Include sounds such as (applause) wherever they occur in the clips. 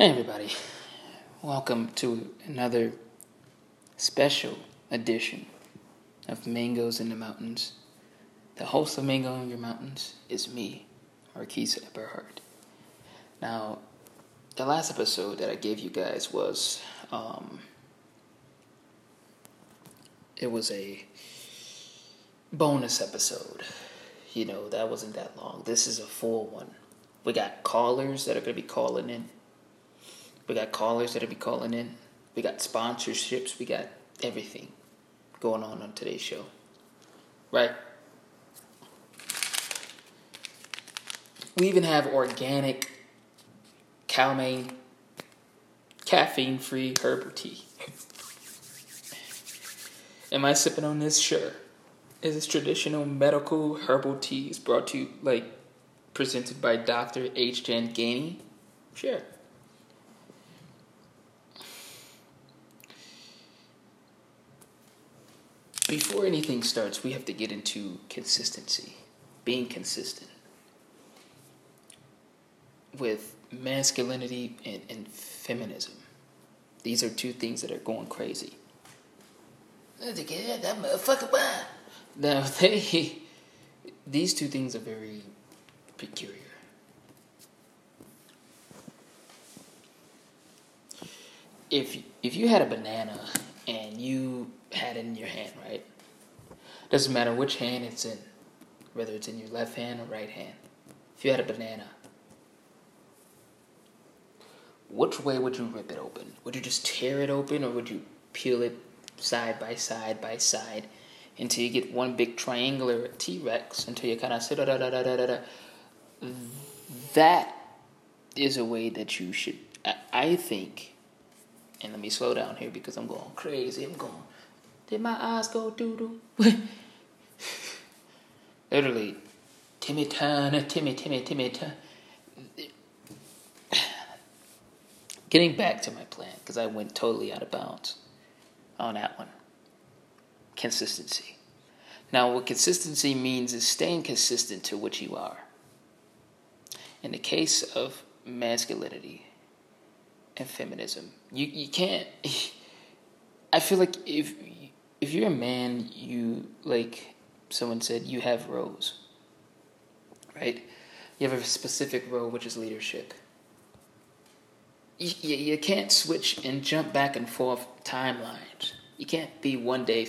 Hey, everybody. Welcome to another special edition of Mangoes in the Mountains. The host of Mango in Your Mountains is me, Marquise Eberhard. Now, the last episode that I gave you guys was, um, it was a bonus episode. You know, that wasn't that long. This is a full one. We got callers that are going to be calling in we got callers that'll be calling in. We got sponsorships. We got everything going on on today's show. Right? We even have organic Cal-Maine caffeine free herbal tea. Am I sipping on this? Sure. Is this traditional medical herbal tea is brought to you like presented by Dr. H. Jan Gainey? Sure. Before anything starts, we have to get into consistency, being consistent with masculinity and, and feminism. These are two things that are going crazy. That motherfucker, Now, (laughs) they, these two things are very peculiar. If if you had a banana and you had it in your hand, right? Doesn't matter which hand it's in, whether it's in your left hand or right hand. If you had a banana, which way would you rip it open? Would you just tear it open or would you peel it side by side by side until you get one big triangular T Rex until you kind of sit da da da da da da. That is a way that you should, I think, and let me slow down here because I'm going crazy. I'm going did my eyes go doo doo? (laughs) Literally, Timmy Turner, Timmy, Timmy, Timmy Turner. Getting back to my plan, because I went totally out of bounds on that one. Consistency. Now, what consistency means is staying consistent to what you are. In the case of masculinity and feminism, you, you can't. (laughs) I feel like if if you're a man, you like someone said you have roles, right? You have a specific role, which is leadership. You, you, you can't switch and jump back and forth timelines. You can't be one day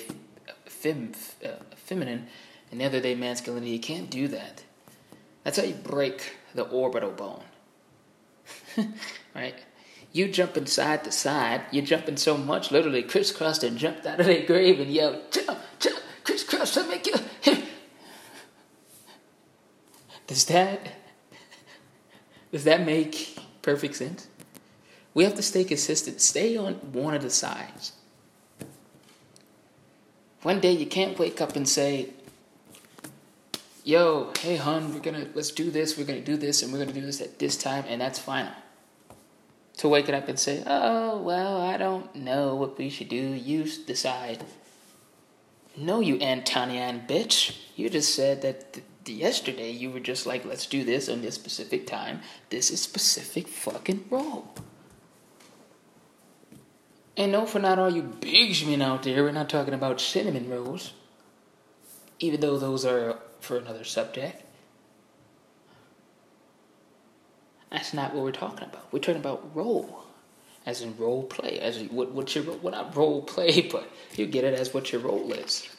fem, uh, feminine and the other day masculinity. You can't do that. That's how you break the orbital bone, (laughs) right? You jumping side to side, you're jumping so much, literally crisscrossed and jumped out of their grave and yelled, jump, jump, crisscross to make you. Does that does that make perfect sense? We have to stay consistent. Stay on one of the sides. One day you can't wake up and say, "Yo, hey, hon, we're gonna let's do this. We're gonna do this, and we're gonna do this at this time, and that's final." To wake it up and say, oh, well, I don't know what we should do. You decide. No, you Antonian bitch. You just said that th- yesterday you were just like, let's do this on this specific time. This is specific fucking role. And no, for not all you bigsmen out there, we're not talking about cinnamon rolls. Even though those are for another subject. That's not what we're talking about. We're talking about role, as in role play, as in what what your well not role play, (laughs) but you get it as what your role is.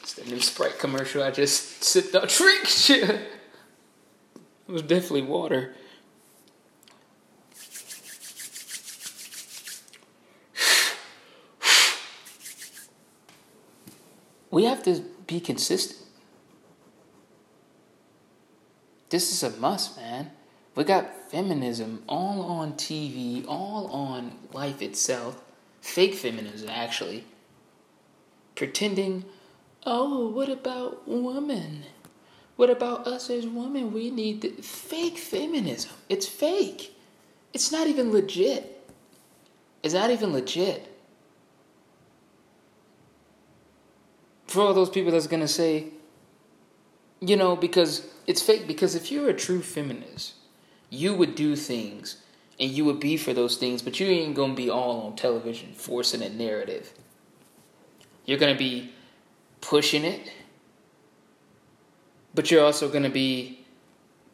It's the new Sprite commercial. I just sipped out (laughs) drink shit. It was definitely water. We have to be consistent. This is a must, man. We got feminism all on TV, all on life itself. Fake feminism, actually. Pretending, oh, what about women? What about us as women? We need the fake feminism. It's fake. It's not even legit. It's not even legit. For all those people that's gonna say, you know, because it's fake. Because if you're a true feminist, you would do things and you would be for those things, but you ain't gonna be all on television forcing a narrative. You're gonna be pushing it, but you're also gonna be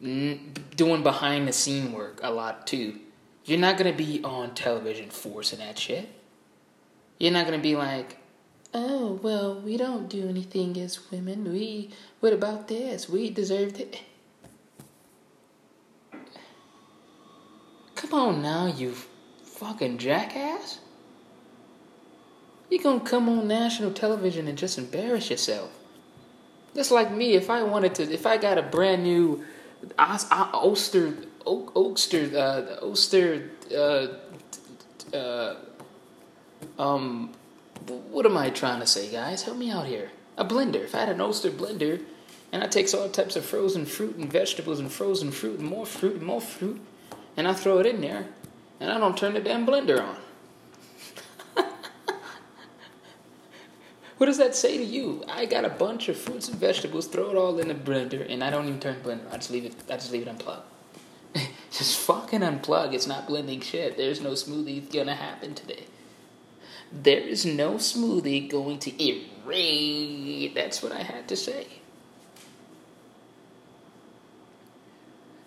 doing behind the scene work a lot too. You're not gonna be on television forcing that shit. You're not gonna be like, oh well, we don't do anything as women. We what about this? We deserve it. Come on now, you fucking jackass. You gonna come on national television and just embarrass yourself. Just like me, if I wanted to, if I got a brand new Oster, Oster, uh, Oster, uh, uh, um, what am I trying to say, guys? Help me out here. A blender. If I had an Oster blender, and I takes all types of frozen fruit and vegetables and frozen fruit and more fruit and more fruit, and I throw it in there, and I don't turn the damn blender on. (laughs) what does that say to you? I got a bunch of fruits and vegetables, throw it all in the blender, and I don't even turn the blender. I just leave it. I just leave it unplugged. (laughs) just fucking unplug. It's not blending shit. There's no smoothie gonna happen today. There is no smoothie going to erase. That's what I had to say.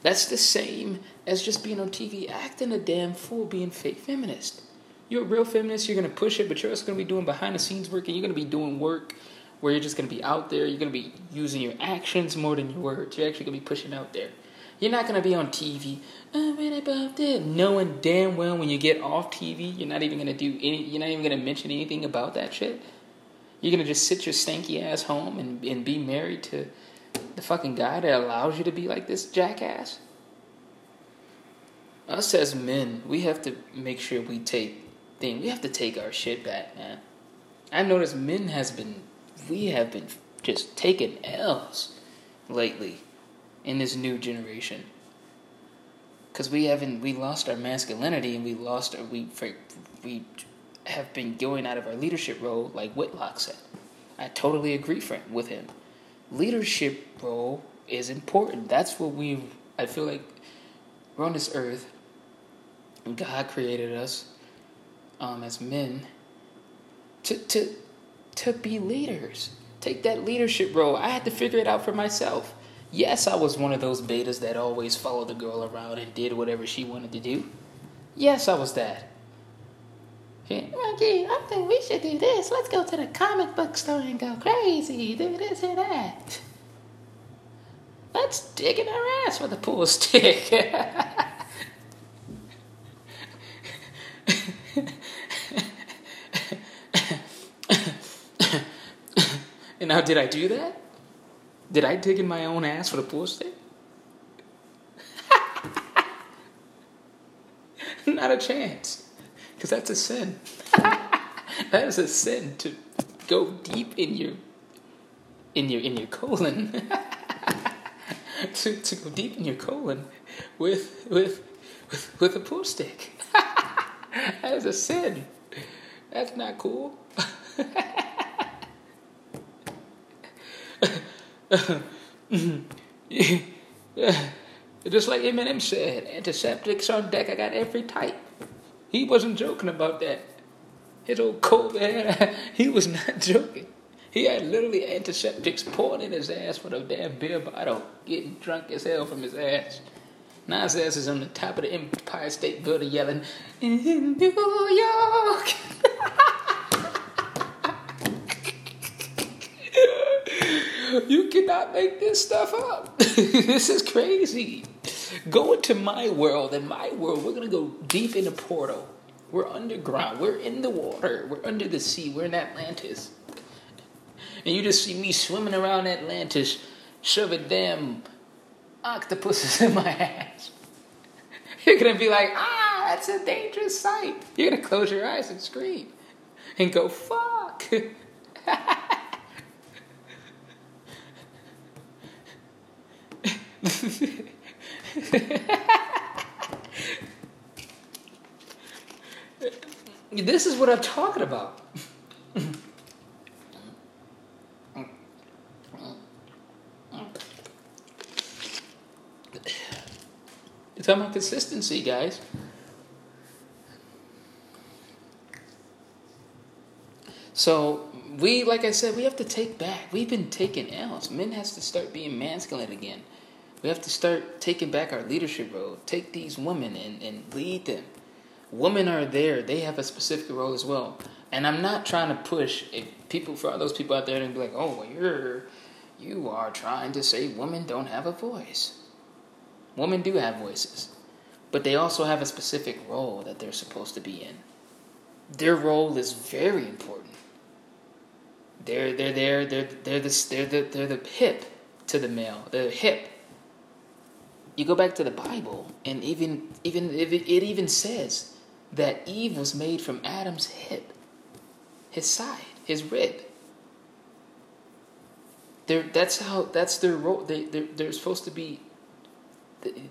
That's the same as just being on TV acting a damn fool, being fake feminist. You're a real feminist, you're gonna push it, but you're also gonna be doing behind the scenes work and you're gonna be doing work where you're just gonna be out there, you're gonna be using your actions more than your words. You're actually gonna be pushing out there. You're not gonna be on TV, what about that? Knowing damn well when you get off TV, you're not even gonna do any, you're not even gonna mention anything about that shit. You're gonna just sit your stanky ass home and, and be married to the fucking guy that allows you to be like this jackass? Us as men, we have to make sure we take thing. We have to take our shit back, man. I noticed men has been, we have been just taking L's lately in this new generation. Cause we haven't, we lost our masculinity and we lost our, we, we have been going out of our leadership role, like Whitlock said. I totally agree with him leadership role is important. That's what we I feel like we're on this earth. God created us um, as men to to to be leaders. Take that leadership role. I had to figure it out for myself. Yes, I was one of those betas that always followed the girl around and did whatever she wanted to do. Yes, I was that. Okay, I think we should do this. Let's go to the comic book store and go crazy. Do this and that. Let's dig in our ass with a pool stick. (laughs) and now, did I do that? Did I dig in my own ass with a pool stick? Not a chance because that's a sin. (laughs) that is a sin to go deep in your in your in your colon. (laughs) to to go deep in your colon with with with, with a pool stick. (laughs) that is a sin. That's not cool. Just like Eminem said, antiseptics on deck. I got every type. He wasn't joking about that. His old COVID, (laughs) he was not joking. He had literally antiseptics pouring in his ass with a damn beer bottle, getting drunk as hell from his ass. Now his ass is on the top of the Empire State Building yelling, In New York! (laughs) (laughs) you cannot make this stuff up. (laughs) this is crazy. Go into my world. In my world, we're going to go deep in the portal. We're underground. We're in the water. We're under the sea. We're in Atlantis. And you just see me swimming around Atlantis, shoving damn octopuses (laughs) in my ass. You're going to be like, ah, that's a dangerous sight. You're going to close your eyes and scream and go, fuck. (laughs) this is what I'm talking about. it's talking about consistency, guys. So we, like I said, we have to take back. We've been taking L's. Men has to start being masculine again. We have to start taking back our leadership role. Take these women and, and lead them. Women are there. They have a specific role as well. And I'm not trying to push if people for all those people out there and be like, oh, well, you're you are trying to say women don't have a voice. Women do have voices, but they also have a specific role that they're supposed to be in. Their role is very important. They're they're there. They're they're the they're the they're the hip to the male. They're hip. You go back to the Bible, and even even it, it even says that Eve was made from Adam's hip, his side, his rib. They're, that's how that's their role. They they're, they're supposed to be.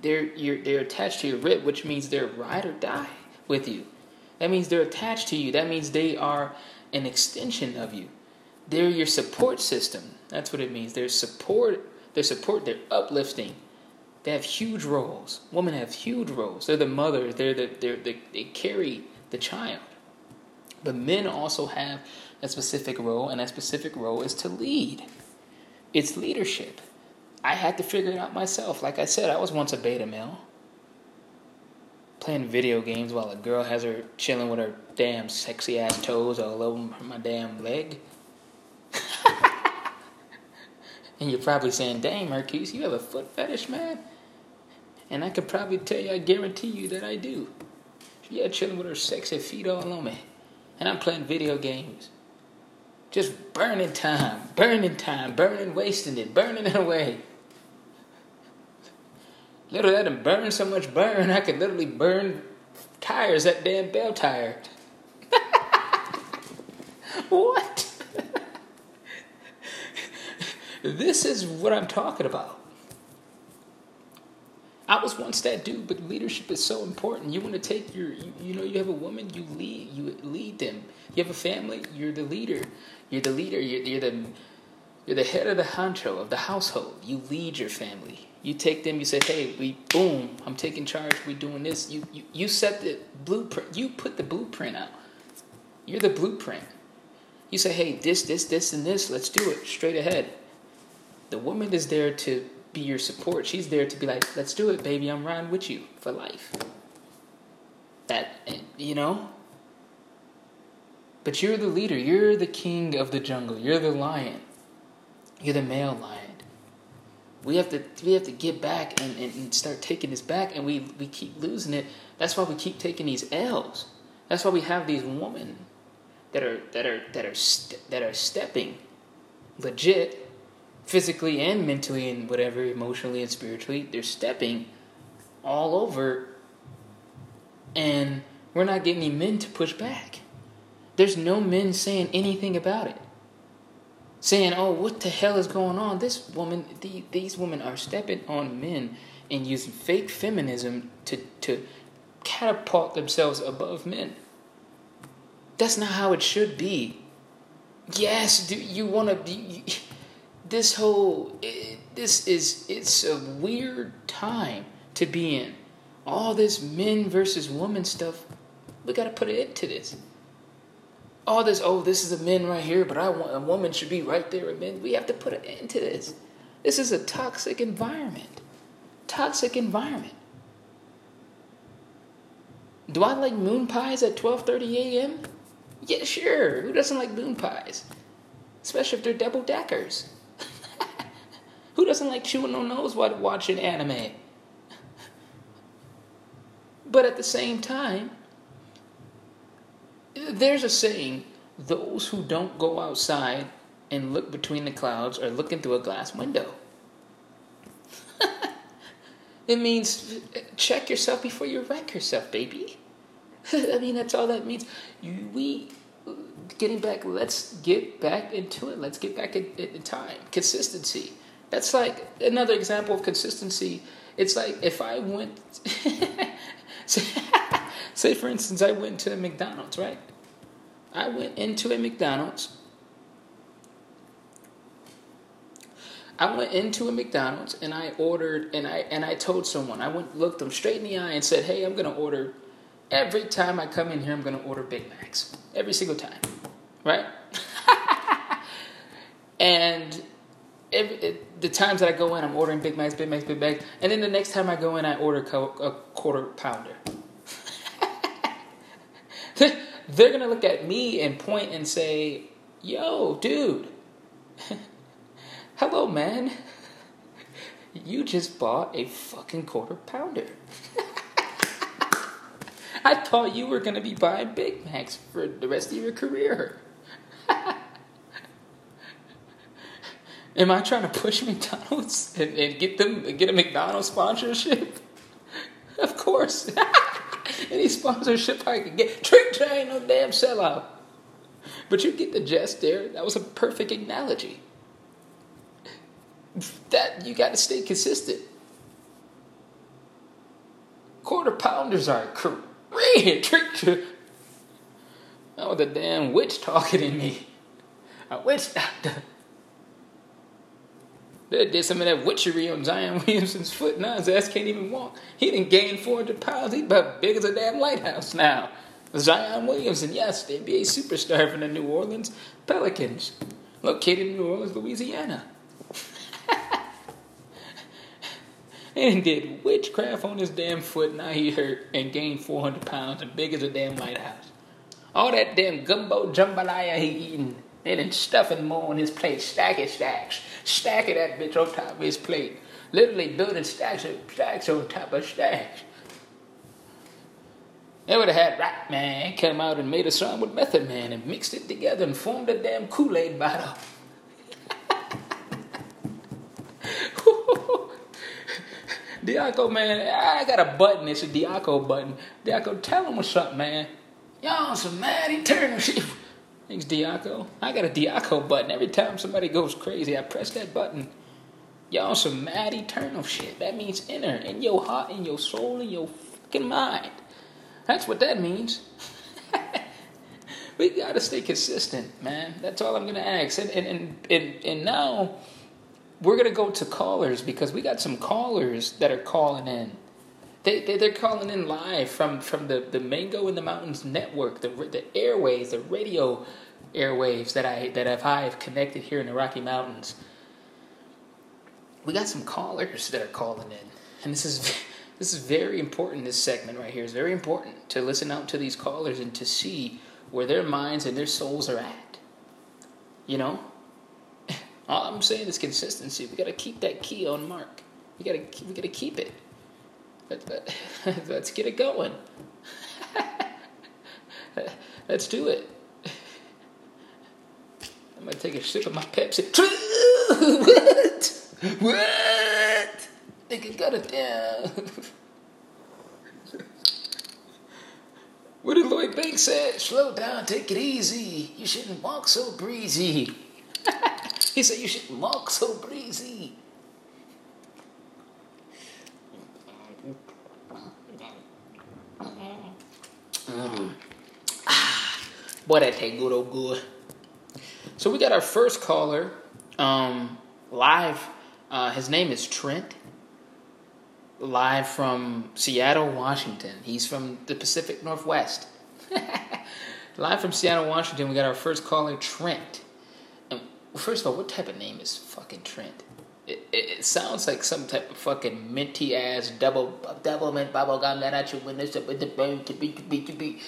They're you're, they're attached to your rib, which means they're ride or die with you. That means they're attached to you. That means they are an extension of you. They're your support system. That's what it means. They're support. They're support. They're uplifting. They have huge roles. Women have huge roles. They're the mother. They're the they're the, they carry the child. But men also have a specific role, and that specific role is to lead. It's leadership. I had to figure it out myself. Like I said, I was once a beta male. Playing video games while a girl has her chilling with her damn sexy ass toes all over my damn leg. (laughs) and you're probably saying, dang, Marquise, you have a foot fetish, man? And I could probably tell you, I guarantee you that I do. Yeah, chilling with her sexy feet all on me. And I'm playing video games. Just burning time, burning time, burning, wasting it, burning it away. Little let him burn so much burn, I could literally burn tires, that damn bell tire. (laughs) what? (laughs) this is what I'm talking about. I was once that dude, but leadership is so important. You want to take your, you, you, know, you have a woman, you lead, you lead them. You have a family, you're the leader. You're the leader. You're, you're the you're the head of the honcho of the household. You lead your family. You take them. You say, "Hey, we boom. I'm taking charge. We doing this." You you you set the blueprint. You put the blueprint out. You're the blueprint. You say, "Hey, this, this, this, and this. Let's do it straight ahead." The woman is there to be your support. She's there to be like, "Let's do it, baby. I'm riding with you for life." That you know, but you're the leader. You're the king of the jungle. You're the lion. You're the male lion. We have to we have to get back and, and, and start taking this back, and we, we keep losing it. That's why we keep taking these L's. That's why we have these women that are that are that are st- that are stepping legit physically and mentally and whatever emotionally and spiritually they're stepping all over and we're not getting any men to push back there's no men saying anything about it. Saying, oh, what the hell is going on? This woman, the, these women are stepping on men and using fake feminism to, to catapult themselves above men. That's not how it should be. Yes, do you want to be. This whole. It, this is. It's a weird time to be in. All this men versus woman stuff. We got to put it into this all this, oh, this is a men right here, but I want a woman should be right there with men. We have to put an end to this. This is a toxic environment. Toxic environment. Do I like moon pies at 12:30 a.m.? Yeah, sure. Who doesn't like moon pies? Especially if they're double deckers. Who doesn't like chewing on nose while watching anime? but at the same time, there's a saying those who don't go outside and look between the clouds are looking through a glass window. (laughs) it means check yourself before you wreck yourself, baby. (laughs) I mean, that's all that means. We, getting back, let's get back into it. Let's get back in, in time. Consistency. That's like another example of consistency. It's like if I went, (laughs) (laughs) say for instance, I went to McDonald's, right? I went into a McDonald's. I went into a McDonald's and I ordered and I and I told someone I went looked them straight in the eye and said, "Hey, I'm gonna order every time I come in here. I'm gonna order Big Macs every single time, right?" (laughs) and every, it, the times that I go in, I'm ordering Big Macs, Big Macs, Big Macs, and then the next time I go in, I order a quarter pounder. (laughs) They're gonna look at me and point and say, "Yo, dude." (laughs) Hello, man. (laughs) You just bought a fucking quarter pounder. I thought you were going to be buying Big Macs for the rest of your career. Am I trying to push McDonald's and, and get them get a McDonald's sponsorship? (laughs) of course. (laughs) Any sponsorship I can get. Trick train, no damn sellout. But you get the gist there. That was a perfect analogy that you got to stay consistent. Quarter pounders are Korean trick. Oh, the damn witch talking in me. A witch doctor. They did some of that witchery on Zion (laughs) Williamson's foot. Now his ass can't even walk. He didn't gain 400 pounds. He's about big as a damn lighthouse now. Zion Williamson, yes, the NBA superstar from the New Orleans Pelicans, located in New Orleans, Louisiana. (laughs) and did witchcraft on his damn foot. Now he hurt and gained 400 pounds and big as a damn lighthouse. All that damn gumbo jambalaya he eating, they done stuffing more on his plate, stack it stacks, stacking that bitch on top of his plate, literally building stacks of stacks on top of stacks. They would have had Redman come out and made a song with Method Man and mixed it together and formed a damn Kool Aid bottle. (laughs) Diaco, man, I got a button. It's a Diaco button. Diaco, tell him what's up, man. Y'all some mad eternal shit. (laughs) Thanks, Diaco. I got a Diaco button. Every time somebody goes crazy, I press that button. Y'all some mad eternal shit. That means inner, in your heart, in your soul, in your fucking mind. That's what that means. (laughs) we gotta stay consistent, man. That's all I'm gonna ask. And and and and, and now we're to go to callers because we got some callers that are calling in. They, they, they're calling in live from, from the, the Mango in the Mountains network, the, the airways, the radio airwaves that, I, that I've, I've connected here in the Rocky Mountains. We got some callers that are calling in. And this is, (laughs) this is very important, this segment right here is very important to listen out to these callers and to see where their minds and their souls are at. You know? (laughs) All I'm saying is consistency. We got to keep that key on mark. We got to we got to keep it. Let, let, (laughs) let's get it going. (laughs) let's do it. I'm gonna take a sip of my Pepsi. (laughs) what? What? Nigga got it down. what did Lloyd Banks say? Slow down, take it easy. You shouldn't walk so breezy. He said, You shouldn't walk so breezy. Mm. Ah, boy, that take good old good. So we got our first caller um, live. Uh, his name is Trent. Live from Seattle, Washington. He's from the Pacific Northwest. (laughs) live from Seattle, Washington, we got our first caller, Trent. Well, first of all, what type of name is fucking Trent? It, it, it sounds like some type of fucking minty ass double double mint bubble gum that it's with the burn to to to.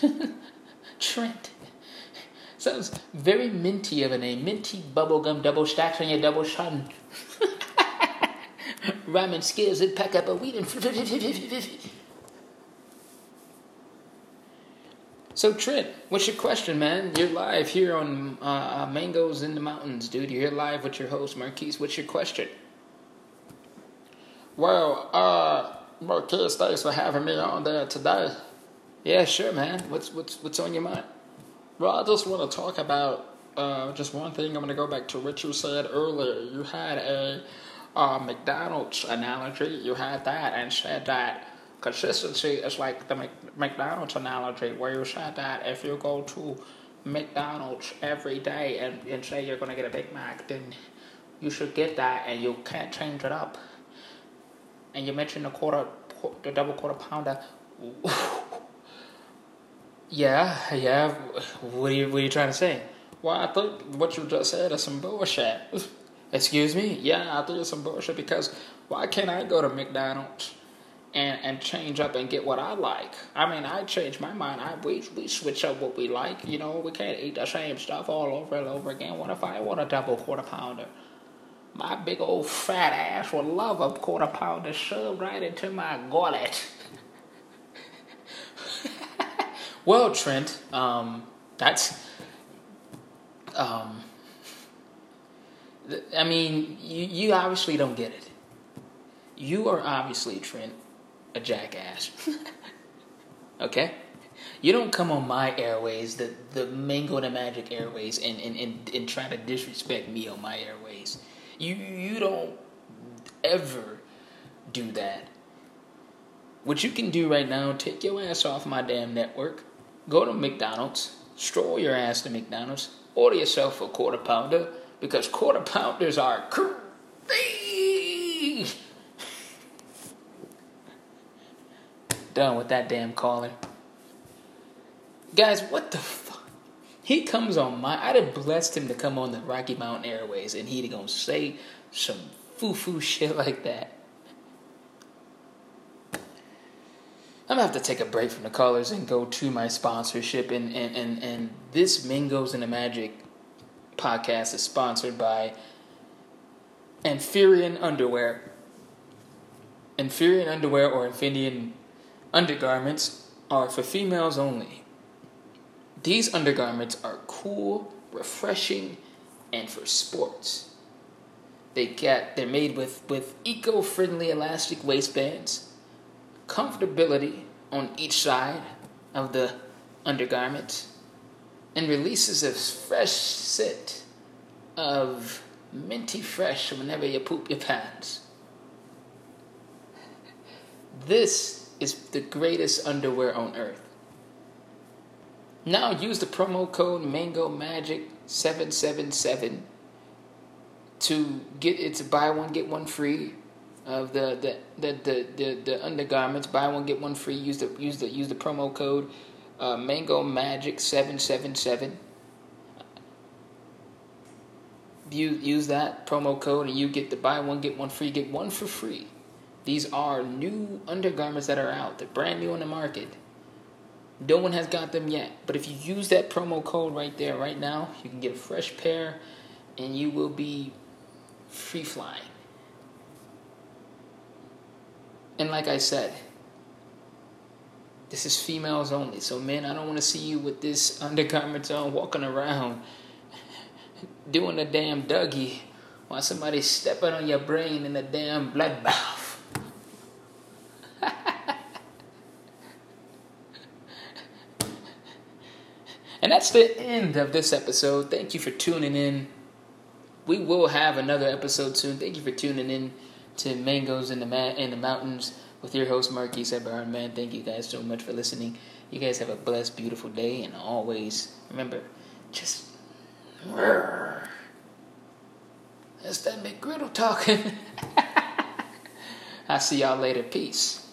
(laughs) Trent. Sounds very minty of a name. Minty bubblegum double stacks on your double shot. (laughs) Rhyming skills that pack up a weed and. So Trent, what's your question, man? You're live here on uh, uh, Mangoes in the Mountains, dude. You're here live with your host Marquise. What's your question? Well, uh, Marquise, thanks for having me on there today. Yeah, sure, man. What's what's what's on your mind? Well, I just want to talk about uh, just one thing. I'm going to go back to what you said earlier. You had a uh, McDonald's analogy. You had that and said that consistency is like the McDonald's analogy, where you said that if you go to McDonald's every day and, and say you're going to get a Big Mac, then you should get that, and you can't change it up. And you mentioned the quarter, the double quarter pounder. Yeah, yeah. What are you What are you trying to say? Well, I think what you just said is some bullshit. (laughs) Excuse me? Yeah, I think it's some bullshit because why can't I go to McDonald's and, and change up and get what I like? I mean, I change my mind. I we, we switch up what we like. You know, we can't eat the same stuff all over and over again. What if I want a double quarter pounder? My big old fat ass would love a quarter pounder shoved right into my gullet. Well, Trent, um, that's um, I mean, you, you obviously don't get it. You are obviously, Trent, a jackass. (laughs) okay? You don't come on my airways, the, the Mango and the Magic airways, and, and, and, and try to disrespect me on my airways. You, you don't ever do that. What you can do right now, take your ass off my damn network, go to McDonald's, stroll your ass to McDonald's, order yourself a quarter pounder because quarter pounders are crazy. Done with that damn caller. Guys, what the fuck? He comes on my. I'd have blessed him to come on the Rocky Mountain Airways and he'd gonna say some foo foo shit like that. I'm gonna have to take a break from the colors and go to my sponsorship. And and and, and this Mingos and the Magic podcast is sponsored by Amphibian Underwear. Amphibian underwear or Amphibian undergarments are for females only. These undergarments are cool, refreshing, and for sports. They get they're made with, with eco-friendly elastic waistbands comfortability on each side of the undergarment, and releases a fresh scent of minty fresh whenever you poop your pants. This is the greatest underwear on earth. Now use the promo code Mango Magic 777 to get it to buy one get one free of the the, the, the, the, the undergarments. Buy one get one free. Use the use the use the promo code uh, Mango Magic seven seven seven. Use use that promo code and you get the buy one get one free. Get one for free. These are new undergarments that are out. They're brand new on the market. No one has got them yet. But if you use that promo code right there, right now, you can get a fresh pair and you will be free flying. And like I said, this is females only. So, men, I don't want to see you with this (laughs) undergarments on walking around (laughs) doing a damn Dougie while somebody's stepping on your brain in a damn bloodbath. (laughs) and that's the end of this episode. Thank you for tuning in. We will have another episode soon. Thank you for tuning in to Mangoes in the Ma- in the Mountains with your host Marquis Eberhard. Man, thank you guys so much for listening. You guys have a blessed, beautiful day, and always remember, just that's that McGriddle talking. (laughs) I'll see y'all later. Peace.